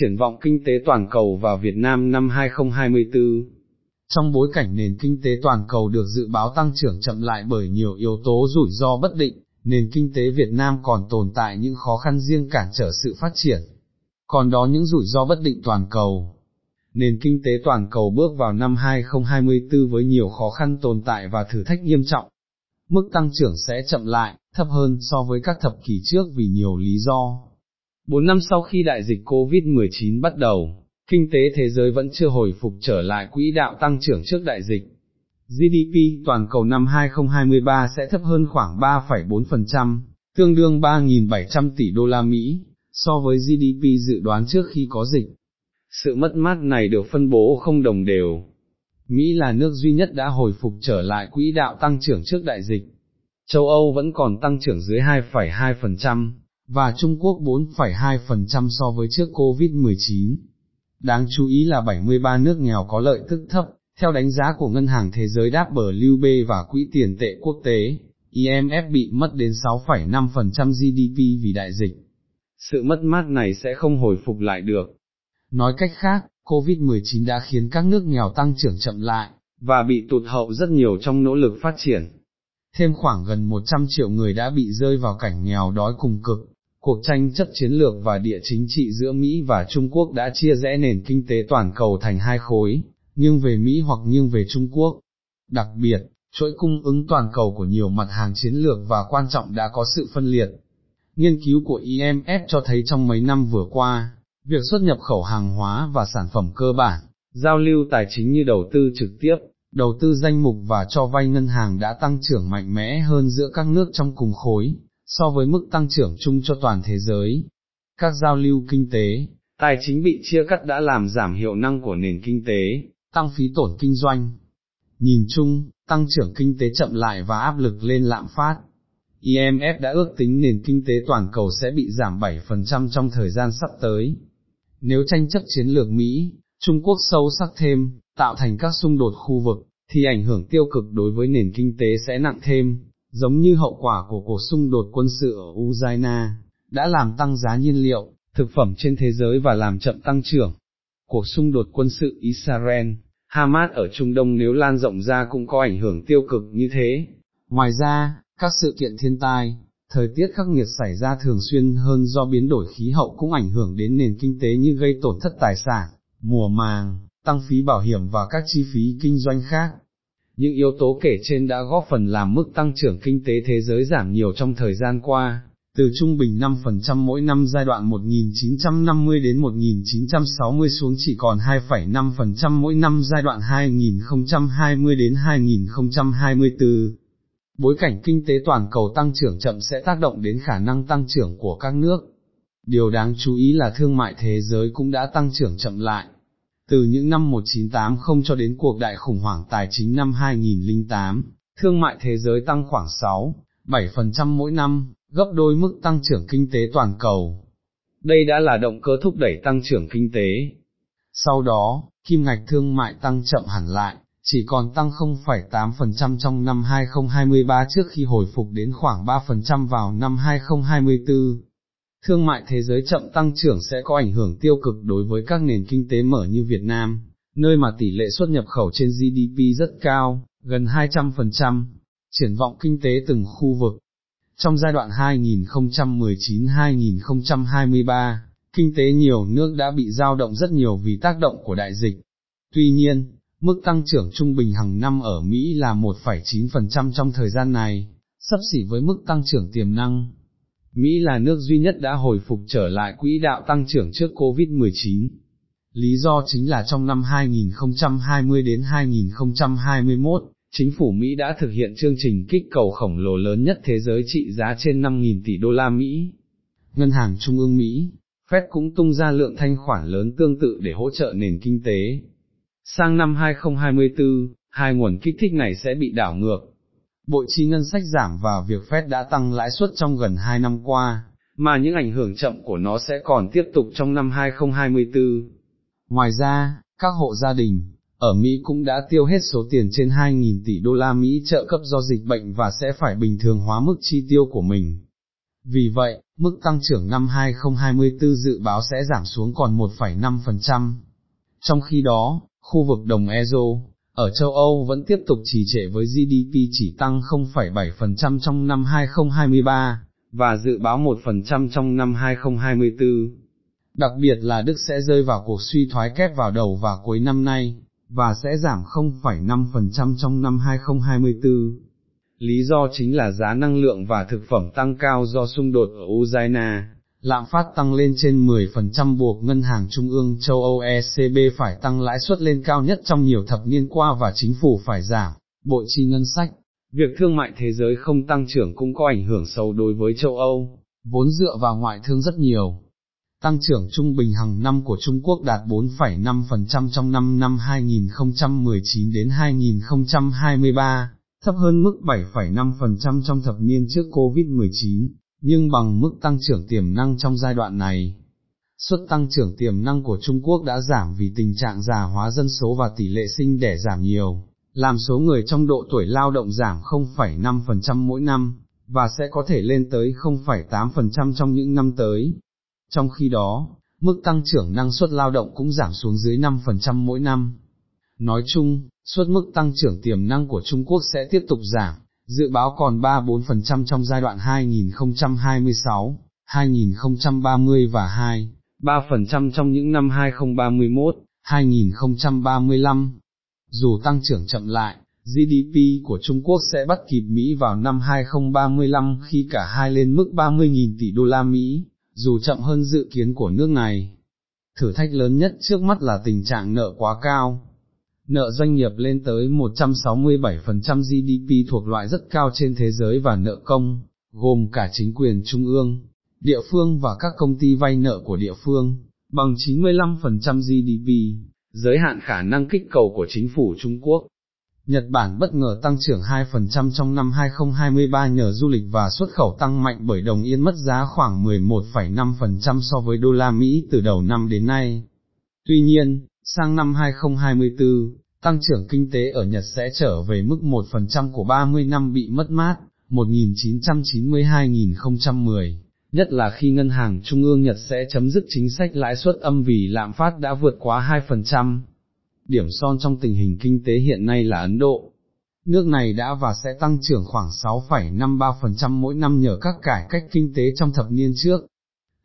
Triển vọng kinh tế toàn cầu và Việt Nam năm 2024 Trong bối cảnh nền kinh tế toàn cầu được dự báo tăng trưởng chậm lại bởi nhiều yếu tố rủi ro bất định, nền kinh tế Việt Nam còn tồn tại những khó khăn riêng cản trở sự phát triển. Còn đó những rủi ro bất định toàn cầu. Nền kinh tế toàn cầu bước vào năm 2024 với nhiều khó khăn tồn tại và thử thách nghiêm trọng. Mức tăng trưởng sẽ chậm lại, thấp hơn so với các thập kỷ trước vì nhiều lý do. Bốn năm sau khi đại dịch COVID-19 bắt đầu, kinh tế thế giới vẫn chưa hồi phục trở lại quỹ đạo tăng trưởng trước đại dịch. GDP toàn cầu năm 2023 sẽ thấp hơn khoảng 3,4%, tương đương 3.700 tỷ đô la Mỹ, so với GDP dự đoán trước khi có dịch. Sự mất mát này được phân bố không đồng đều. Mỹ là nước duy nhất đã hồi phục trở lại quỹ đạo tăng trưởng trước đại dịch. Châu Âu vẫn còn tăng trưởng dưới 2,2%, và Trung Quốc 4,2% so với trước COVID-19. Đáng chú ý là 73 nước nghèo có lợi tức thấp, theo đánh giá của Ngân hàng Thế giới WB và Quỹ tiền tệ quốc tế, IMF bị mất đến 6,5% GDP vì đại dịch. Sự mất mát này sẽ không hồi phục lại được. Nói cách khác, COVID-19 đã khiến các nước nghèo tăng trưởng chậm lại, và bị tụt hậu rất nhiều trong nỗ lực phát triển. Thêm khoảng gần 100 triệu người đã bị rơi vào cảnh nghèo đói cùng cực, cuộc tranh chấp chiến lược và địa chính trị giữa Mỹ và Trung Quốc đã chia rẽ nền kinh tế toàn cầu thành hai khối, nghiêng về Mỹ hoặc nghiêng về Trung Quốc. Đặc biệt, chuỗi cung ứng toàn cầu của nhiều mặt hàng chiến lược và quan trọng đã có sự phân liệt. Nghiên cứu của IMF cho thấy trong mấy năm vừa qua, việc xuất nhập khẩu hàng hóa và sản phẩm cơ bản, giao lưu tài chính như đầu tư trực tiếp, đầu tư danh mục và cho vay ngân hàng đã tăng trưởng mạnh mẽ hơn giữa các nước trong cùng khối, so với mức tăng trưởng chung cho toàn thế giới. Các giao lưu kinh tế, tài chính bị chia cắt đã làm giảm hiệu năng của nền kinh tế, tăng phí tổn kinh doanh. Nhìn chung, tăng trưởng kinh tế chậm lại và áp lực lên lạm phát. IMF đã ước tính nền kinh tế toàn cầu sẽ bị giảm 7% trong thời gian sắp tới. Nếu tranh chấp chiến lược Mỹ, Trung Quốc sâu sắc thêm, tạo thành các xung đột khu vực, thì ảnh hưởng tiêu cực đối với nền kinh tế sẽ nặng thêm, giống như hậu quả của cuộc xung đột quân sự ở Ukraine, đã làm tăng giá nhiên liệu, thực phẩm trên thế giới và làm chậm tăng trưởng. Cuộc xung đột quân sự Israel, Hamas ở Trung Đông nếu lan rộng ra cũng có ảnh hưởng tiêu cực như thế. Ngoài ra, các sự kiện thiên tai, thời tiết khắc nghiệt xảy ra thường xuyên hơn do biến đổi khí hậu cũng ảnh hưởng đến nền kinh tế như gây tổn thất tài sản, mùa màng, tăng phí bảo hiểm và các chi phí kinh doanh khác. Những yếu tố kể trên đã góp phần làm mức tăng trưởng kinh tế thế giới giảm nhiều trong thời gian qua, từ trung bình 5% mỗi năm giai đoạn 1950 đến 1960 xuống chỉ còn 2,5% mỗi năm giai đoạn 2020 đến 2024. Bối cảnh kinh tế toàn cầu tăng trưởng chậm sẽ tác động đến khả năng tăng trưởng của các nước. Điều đáng chú ý là thương mại thế giới cũng đã tăng trưởng chậm lại. Từ những năm 1980 cho đến cuộc đại khủng hoảng tài chính năm 2008, thương mại thế giới tăng khoảng 6, 7% mỗi năm, gấp đôi mức tăng trưởng kinh tế toàn cầu. Đây đã là động cơ thúc đẩy tăng trưởng kinh tế. Sau đó, kim ngạch thương mại tăng chậm hẳn lại, chỉ còn tăng 0,8% trong năm 2023 trước khi hồi phục đến khoảng 3% vào năm 2024. Thương mại thế giới chậm tăng trưởng sẽ có ảnh hưởng tiêu cực đối với các nền kinh tế mở như Việt Nam, nơi mà tỷ lệ xuất nhập khẩu trên GDP rất cao, gần 200%, triển vọng kinh tế từng khu vực. Trong giai đoạn 2019-2023, kinh tế nhiều nước đã bị dao động rất nhiều vì tác động của đại dịch. Tuy nhiên, mức tăng trưởng trung bình hàng năm ở Mỹ là 1,9% trong thời gian này, sắp xỉ với mức tăng trưởng tiềm năng. Mỹ là nước duy nhất đã hồi phục trở lại quỹ đạo tăng trưởng trước COVID-19. Lý do chính là trong năm 2020 đến 2021, chính phủ Mỹ đã thực hiện chương trình kích cầu khổng lồ lớn nhất thế giới trị giá trên 5.000 tỷ đô la Mỹ. Ngân hàng Trung ương Mỹ, Fed cũng tung ra lượng thanh khoản lớn tương tự để hỗ trợ nền kinh tế. Sang năm 2024, hai nguồn kích thích này sẽ bị đảo ngược. Bội chi ngân sách giảm và việc Fed đã tăng lãi suất trong gần 2 năm qua, mà những ảnh hưởng chậm của nó sẽ còn tiếp tục trong năm 2024. Ngoài ra, các hộ gia đình, ở Mỹ cũng đã tiêu hết số tiền trên 2.000 tỷ đô la Mỹ trợ cấp do dịch bệnh và sẽ phải bình thường hóa mức chi tiêu của mình. Vì vậy, mức tăng trưởng năm 2024 dự báo sẽ giảm xuống còn 1,5%. Trong khi đó, khu vực đồng euro, ở châu Âu vẫn tiếp tục trì trệ với GDP chỉ tăng 0,7% trong năm 2023, và dự báo 1% trong năm 2024. Đặc biệt là Đức sẽ rơi vào cuộc suy thoái kép vào đầu và cuối năm nay, và sẽ giảm 0,5% trong năm 2024. Lý do chính là giá năng lượng và thực phẩm tăng cao do xung đột ở Ukraine, lạm phát tăng lên trên 10% buộc Ngân hàng Trung ương châu Âu ECB phải tăng lãi suất lên cao nhất trong nhiều thập niên qua và chính phủ phải giảm, bội chi ngân sách. Việc thương mại thế giới không tăng trưởng cũng có ảnh hưởng sâu đối với châu Âu, vốn dựa vào ngoại thương rất nhiều. Tăng trưởng trung bình hàng năm của Trung Quốc đạt 4,5% trong năm năm 2019 đến 2023, thấp hơn mức 7,5% trong thập niên trước Covid-19, nhưng bằng mức tăng trưởng tiềm năng trong giai đoạn này. Suất tăng trưởng tiềm năng của Trung Quốc đã giảm vì tình trạng già hóa dân số và tỷ lệ sinh đẻ giảm nhiều, làm số người trong độ tuổi lao động giảm 0,5% mỗi năm, và sẽ có thể lên tới 0,8% trong những năm tới. Trong khi đó, mức tăng trưởng năng suất lao động cũng giảm xuống dưới 5% mỗi năm. Nói chung, suất mức tăng trưởng tiềm năng của Trung Quốc sẽ tiếp tục giảm, dự báo còn 3-4% trong giai đoạn 2026, 2030 và 2, 3% trong những năm 2031, 2035. Dù tăng trưởng chậm lại, GDP của Trung Quốc sẽ bắt kịp Mỹ vào năm 2035 khi cả hai lên mức 30.000 tỷ đô la Mỹ, dù chậm hơn dự kiến của nước này. Thử thách lớn nhất trước mắt là tình trạng nợ quá cao, nợ doanh nghiệp lên tới 167% GDP thuộc loại rất cao trên thế giới và nợ công, gồm cả chính quyền trung ương, địa phương và các công ty vay nợ của địa phương, bằng 95% GDP, giới hạn khả năng kích cầu của chính phủ Trung Quốc. Nhật Bản bất ngờ tăng trưởng 2% trong năm 2023 nhờ du lịch và xuất khẩu tăng mạnh bởi đồng yên mất giá khoảng 11,5% so với đô la Mỹ từ đầu năm đến nay. Tuy nhiên, sang năm 2024, tăng trưởng kinh tế ở Nhật sẽ trở về mức 1% của 30 năm bị mất mát, 1990-2010, nhất là khi Ngân hàng Trung ương Nhật sẽ chấm dứt chính sách lãi suất âm vì lạm phát đã vượt quá 2%. Điểm son trong tình hình kinh tế hiện nay là Ấn Độ. Nước này đã và sẽ tăng trưởng khoảng 6,53% mỗi năm nhờ các cải cách kinh tế trong thập niên trước,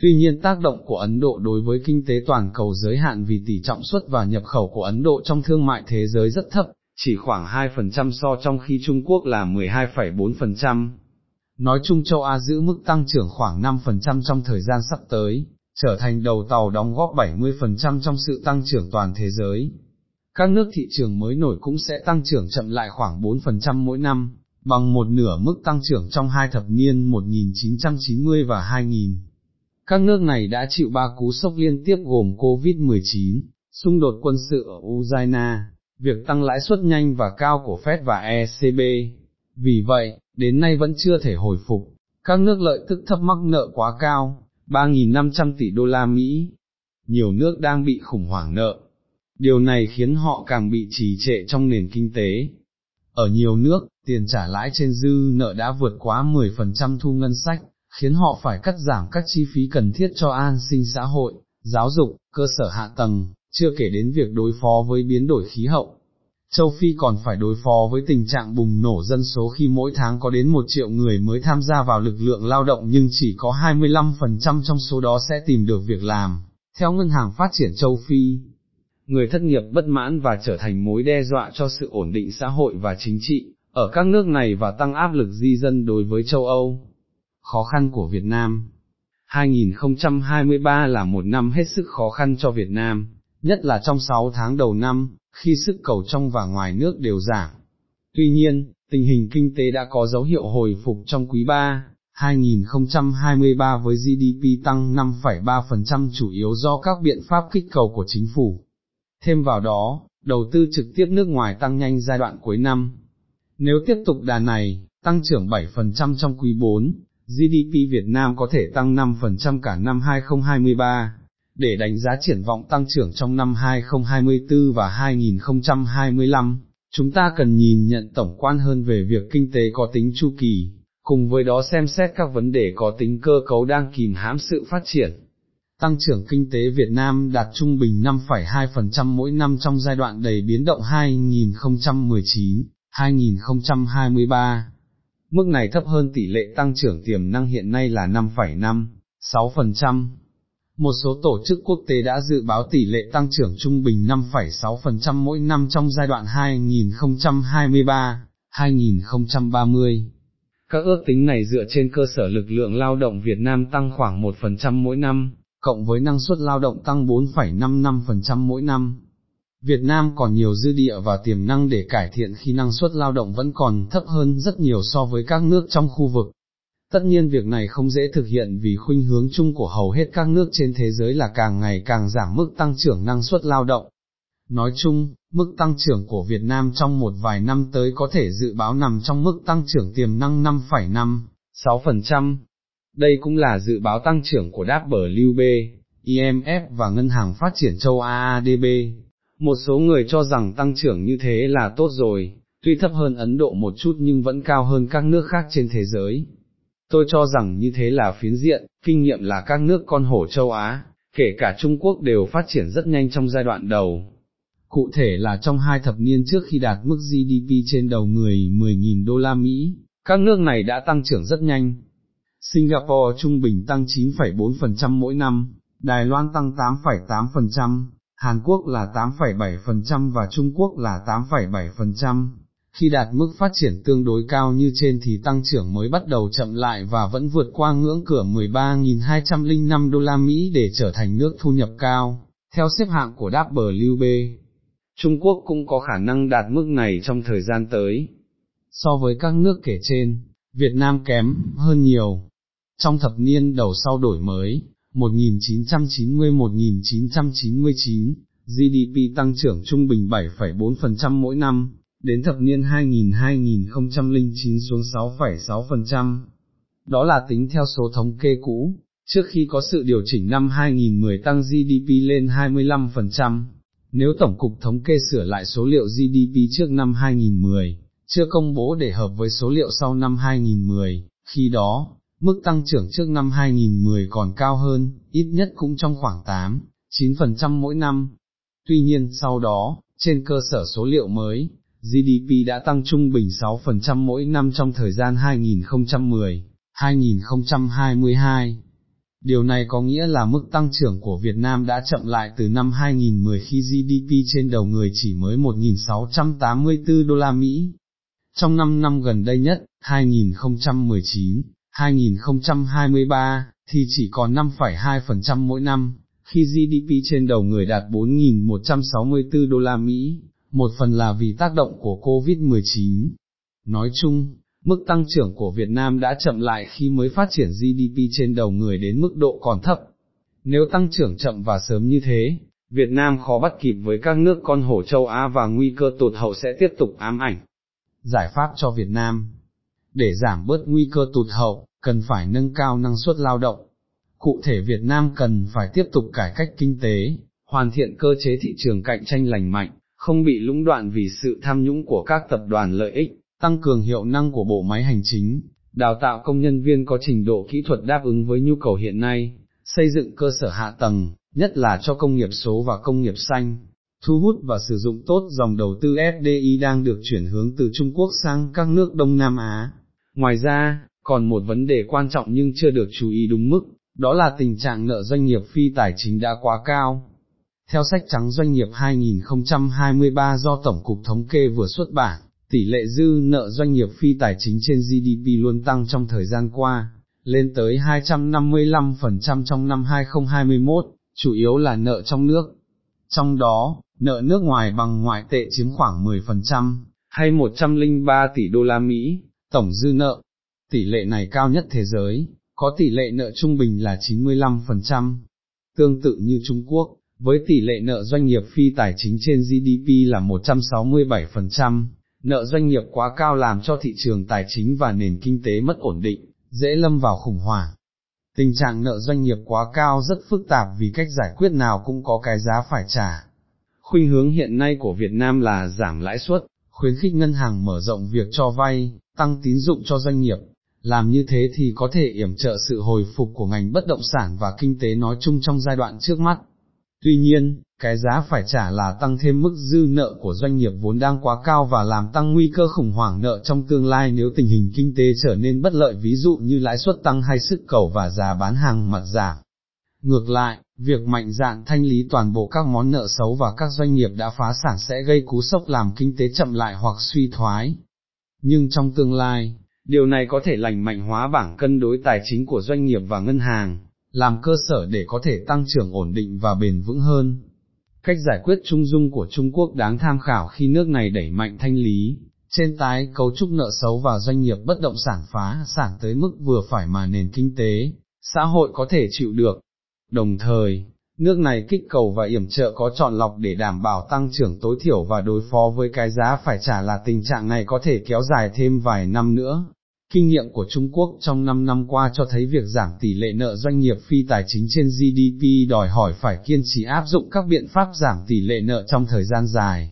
Tuy nhiên tác động của Ấn Độ đối với kinh tế toàn cầu giới hạn vì tỷ trọng xuất và nhập khẩu của Ấn Độ trong thương mại thế giới rất thấp, chỉ khoảng 2% so trong khi Trung Quốc là 12,4%. Nói chung châu Á giữ mức tăng trưởng khoảng 5% trong thời gian sắp tới, trở thành đầu tàu đóng góp 70% trong sự tăng trưởng toàn thế giới. Các nước thị trường mới nổi cũng sẽ tăng trưởng chậm lại khoảng 4% mỗi năm, bằng một nửa mức tăng trưởng trong hai thập niên 1990 và 2000. Các nước này đã chịu ba cú sốc liên tiếp gồm Covid-19, xung đột quân sự ở Ukraine, việc tăng lãi suất nhanh và cao của Fed và ECB. Vì vậy, đến nay vẫn chưa thể hồi phục, các nước lợi tức thấp mắc nợ quá cao, 3.500 tỷ đô la Mỹ. Nhiều nước đang bị khủng hoảng nợ. Điều này khiến họ càng bị trì trệ trong nền kinh tế. Ở nhiều nước, tiền trả lãi trên dư nợ đã vượt quá 10% thu ngân sách, khiến họ phải cắt giảm các chi phí cần thiết cho an sinh xã hội, giáo dục, cơ sở hạ tầng, chưa kể đến việc đối phó với biến đổi khí hậu. Châu Phi còn phải đối phó với tình trạng bùng nổ dân số khi mỗi tháng có đến một triệu người mới tham gia vào lực lượng lao động nhưng chỉ có 25% trong số đó sẽ tìm được việc làm, theo Ngân hàng Phát triển Châu Phi. Người thất nghiệp bất mãn và trở thành mối đe dọa cho sự ổn định xã hội và chính trị, ở các nước này và tăng áp lực di dân đối với châu Âu khó khăn của Việt Nam. 2023 là một năm hết sức khó khăn cho Việt Nam, nhất là trong 6 tháng đầu năm, khi sức cầu trong và ngoài nước đều giảm. Tuy nhiên, tình hình kinh tế đã có dấu hiệu hồi phục trong quý 3, 2023 với GDP tăng 5,3% chủ yếu do các biện pháp kích cầu của chính phủ. Thêm vào đó, đầu tư trực tiếp nước ngoài tăng nhanh giai đoạn cuối năm. Nếu tiếp tục đà này, tăng trưởng 7% trong quý 4, GDP Việt Nam có thể tăng 5% cả năm 2023, để đánh giá triển vọng tăng trưởng trong năm 2024 và 2025, chúng ta cần nhìn nhận tổng quan hơn về việc kinh tế có tính chu kỳ, cùng với đó xem xét các vấn đề có tính cơ cấu đang kìm hãm sự phát triển. Tăng trưởng kinh tế Việt Nam đạt trung bình 5,2% mỗi năm trong giai đoạn đầy biến động 2019-2023. Mức này thấp hơn tỷ lệ tăng trưởng tiềm năng hiện nay là 5,5, 6%. Một số tổ chức quốc tế đã dự báo tỷ lệ tăng trưởng trung bình 5,6% mỗi năm trong giai đoạn 2023-2030. Các ước tính này dựa trên cơ sở lực lượng lao động Việt Nam tăng khoảng 1% mỗi năm, cộng với năng suất lao động tăng 4,55% mỗi năm. Việt Nam còn nhiều dư địa và tiềm năng để cải thiện khi năng suất lao động vẫn còn thấp hơn rất nhiều so với các nước trong khu vực. Tất nhiên việc này không dễ thực hiện vì khuynh hướng chung của hầu hết các nước trên thế giới là càng ngày càng giảm mức tăng trưởng năng suất lao động. Nói chung, mức tăng trưởng của Việt Nam trong một vài năm tới có thể dự báo nằm trong mức tăng trưởng tiềm năng 5,5, 6%. Đây cũng là dự báo tăng trưởng của WB, IMF và Ngân hàng Phát triển châu Á ADB. Một số người cho rằng tăng trưởng như thế là tốt rồi, tuy thấp hơn Ấn Độ một chút nhưng vẫn cao hơn các nước khác trên thế giới. Tôi cho rằng như thế là phiến diện, kinh nghiệm là các nước con hổ châu Á, kể cả Trung Quốc đều phát triển rất nhanh trong giai đoạn đầu. Cụ thể là trong hai thập niên trước khi đạt mức GDP trên đầu người 10.000 đô la Mỹ, các nước này đã tăng trưởng rất nhanh. Singapore trung bình tăng 9,4% mỗi năm, Đài Loan tăng 8,8%, Hàn Quốc là 8,7% và Trung Quốc là 8,7%. Khi đạt mức phát triển tương đối cao như trên thì tăng trưởng mới bắt đầu chậm lại và vẫn vượt qua ngưỡng cửa 13.205 đô la Mỹ để trở thành nước thu nhập cao, theo xếp hạng của WB. Trung Quốc cũng có khả năng đạt mức này trong thời gian tới. So với các nước kể trên, Việt Nam kém hơn nhiều. Trong thập niên đầu sau đổi mới, 1990-1999, GDP tăng trưởng trung bình 7,4% mỗi năm, đến thập niên 2000-2009 xuống 6,6%. Đó là tính theo số thống kê cũ, trước khi có sự điều chỉnh năm 2010 tăng GDP lên 25%. Nếu Tổng cục Thống kê sửa lại số liệu GDP trước năm 2010, chưa công bố để hợp với số liệu sau năm 2010, khi đó, mức tăng trưởng trước năm 2010 còn cao hơn, ít nhất cũng trong khoảng 8, 9% mỗi năm. Tuy nhiên sau đó, trên cơ sở số liệu mới, GDP đã tăng trung bình 6% mỗi năm trong thời gian 2010-2022. Điều này có nghĩa là mức tăng trưởng của Việt Nam đã chậm lại từ năm 2010 khi GDP trên đầu người chỉ mới 1.684 đô la Mỹ. Trong 5 năm gần đây nhất, 2019, 2023, thì chỉ còn 5,2% mỗi năm, khi GDP trên đầu người đạt 4.164 đô la Mỹ, một phần là vì tác động của COVID-19. Nói chung, mức tăng trưởng của Việt Nam đã chậm lại khi mới phát triển GDP trên đầu người đến mức độ còn thấp. Nếu tăng trưởng chậm và sớm như thế, Việt Nam khó bắt kịp với các nước con hổ châu Á và nguy cơ tụt hậu sẽ tiếp tục ám ảnh. Giải pháp cho Việt Nam để giảm bớt nguy cơ tụt hậu, cần phải nâng cao năng suất lao động. Cụ thể Việt Nam cần phải tiếp tục cải cách kinh tế, hoàn thiện cơ chế thị trường cạnh tranh lành mạnh, không bị lũng đoạn vì sự tham nhũng của các tập đoàn lợi ích, tăng cường hiệu năng của bộ máy hành chính, đào tạo công nhân viên có trình độ kỹ thuật đáp ứng với nhu cầu hiện nay, xây dựng cơ sở hạ tầng, nhất là cho công nghiệp số và công nghiệp xanh, thu hút và sử dụng tốt dòng đầu tư FDI đang được chuyển hướng từ Trung Quốc sang các nước Đông Nam Á. Ngoài ra, còn một vấn đề quan trọng nhưng chưa được chú ý đúng mức, đó là tình trạng nợ doanh nghiệp phi tài chính đã quá cao. Theo sách trắng doanh nghiệp 2023 do Tổng cục Thống kê vừa xuất bản, tỷ lệ dư nợ doanh nghiệp phi tài chính trên GDP luôn tăng trong thời gian qua, lên tới 255% trong năm 2021, chủ yếu là nợ trong nước. Trong đó, nợ nước ngoài bằng ngoại tệ chiếm khoảng 10%, hay 103 tỷ đô la Mỹ, tổng dư nợ. Tỷ lệ này cao nhất thế giới, có tỷ lệ nợ trung bình là 95%. Tương tự như Trung Quốc, với tỷ lệ nợ doanh nghiệp phi tài chính trên GDP là 167%, nợ doanh nghiệp quá cao làm cho thị trường tài chính và nền kinh tế mất ổn định, dễ lâm vào khủng hoảng. Tình trạng nợ doanh nghiệp quá cao rất phức tạp vì cách giải quyết nào cũng có cái giá phải trả. Khuynh hướng hiện nay của Việt Nam là giảm lãi suất, khuyến khích ngân hàng mở rộng việc cho vay, tăng tín dụng cho doanh nghiệp, làm như thế thì có thể yểm trợ sự hồi phục của ngành bất động sản và kinh tế nói chung trong giai đoạn trước mắt. Tuy nhiên, cái giá phải trả là tăng thêm mức dư nợ của doanh nghiệp vốn đang quá cao và làm tăng nguy cơ khủng hoảng nợ trong tương lai nếu tình hình kinh tế trở nên bất lợi ví dụ như lãi suất tăng hay sức cầu và giá bán hàng mặt giảm. Ngược lại, việc mạnh dạn thanh lý toàn bộ các món nợ xấu và các doanh nghiệp đã phá sản sẽ gây cú sốc làm kinh tế chậm lại hoặc suy thoái. Nhưng trong tương lai, điều này có thể lành mạnh hóa bảng cân đối tài chính của doanh nghiệp và ngân hàng, làm cơ sở để có thể tăng trưởng ổn định và bền vững hơn. Cách giải quyết trung dung của Trung Quốc đáng tham khảo khi nước này đẩy mạnh thanh lý, trên tái cấu trúc nợ xấu và doanh nghiệp bất động sản phá sản tới mức vừa phải mà nền kinh tế, xã hội có thể chịu được. Đồng thời, nước này kích cầu và yểm trợ có chọn lọc để đảm bảo tăng trưởng tối thiểu và đối phó với cái giá phải trả là tình trạng này có thể kéo dài thêm vài năm nữa. Kinh nghiệm của Trung Quốc trong 5 năm qua cho thấy việc giảm tỷ lệ nợ doanh nghiệp phi tài chính trên GDP đòi hỏi phải kiên trì áp dụng các biện pháp giảm tỷ lệ nợ trong thời gian dài.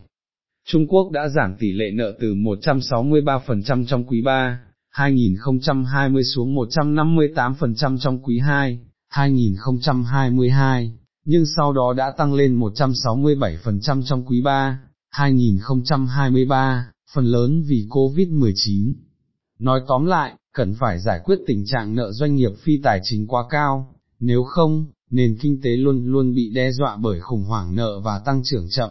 Trung Quốc đã giảm tỷ lệ nợ từ 163% trong quý 3, 2020 xuống 158% trong quý 2, 2022, nhưng sau đó đã tăng lên 167% trong quý 3, 2023, phần lớn vì COVID-19. Nói tóm lại, cần phải giải quyết tình trạng nợ doanh nghiệp phi tài chính quá cao, nếu không, nền kinh tế luôn luôn bị đe dọa bởi khủng hoảng nợ và tăng trưởng chậm.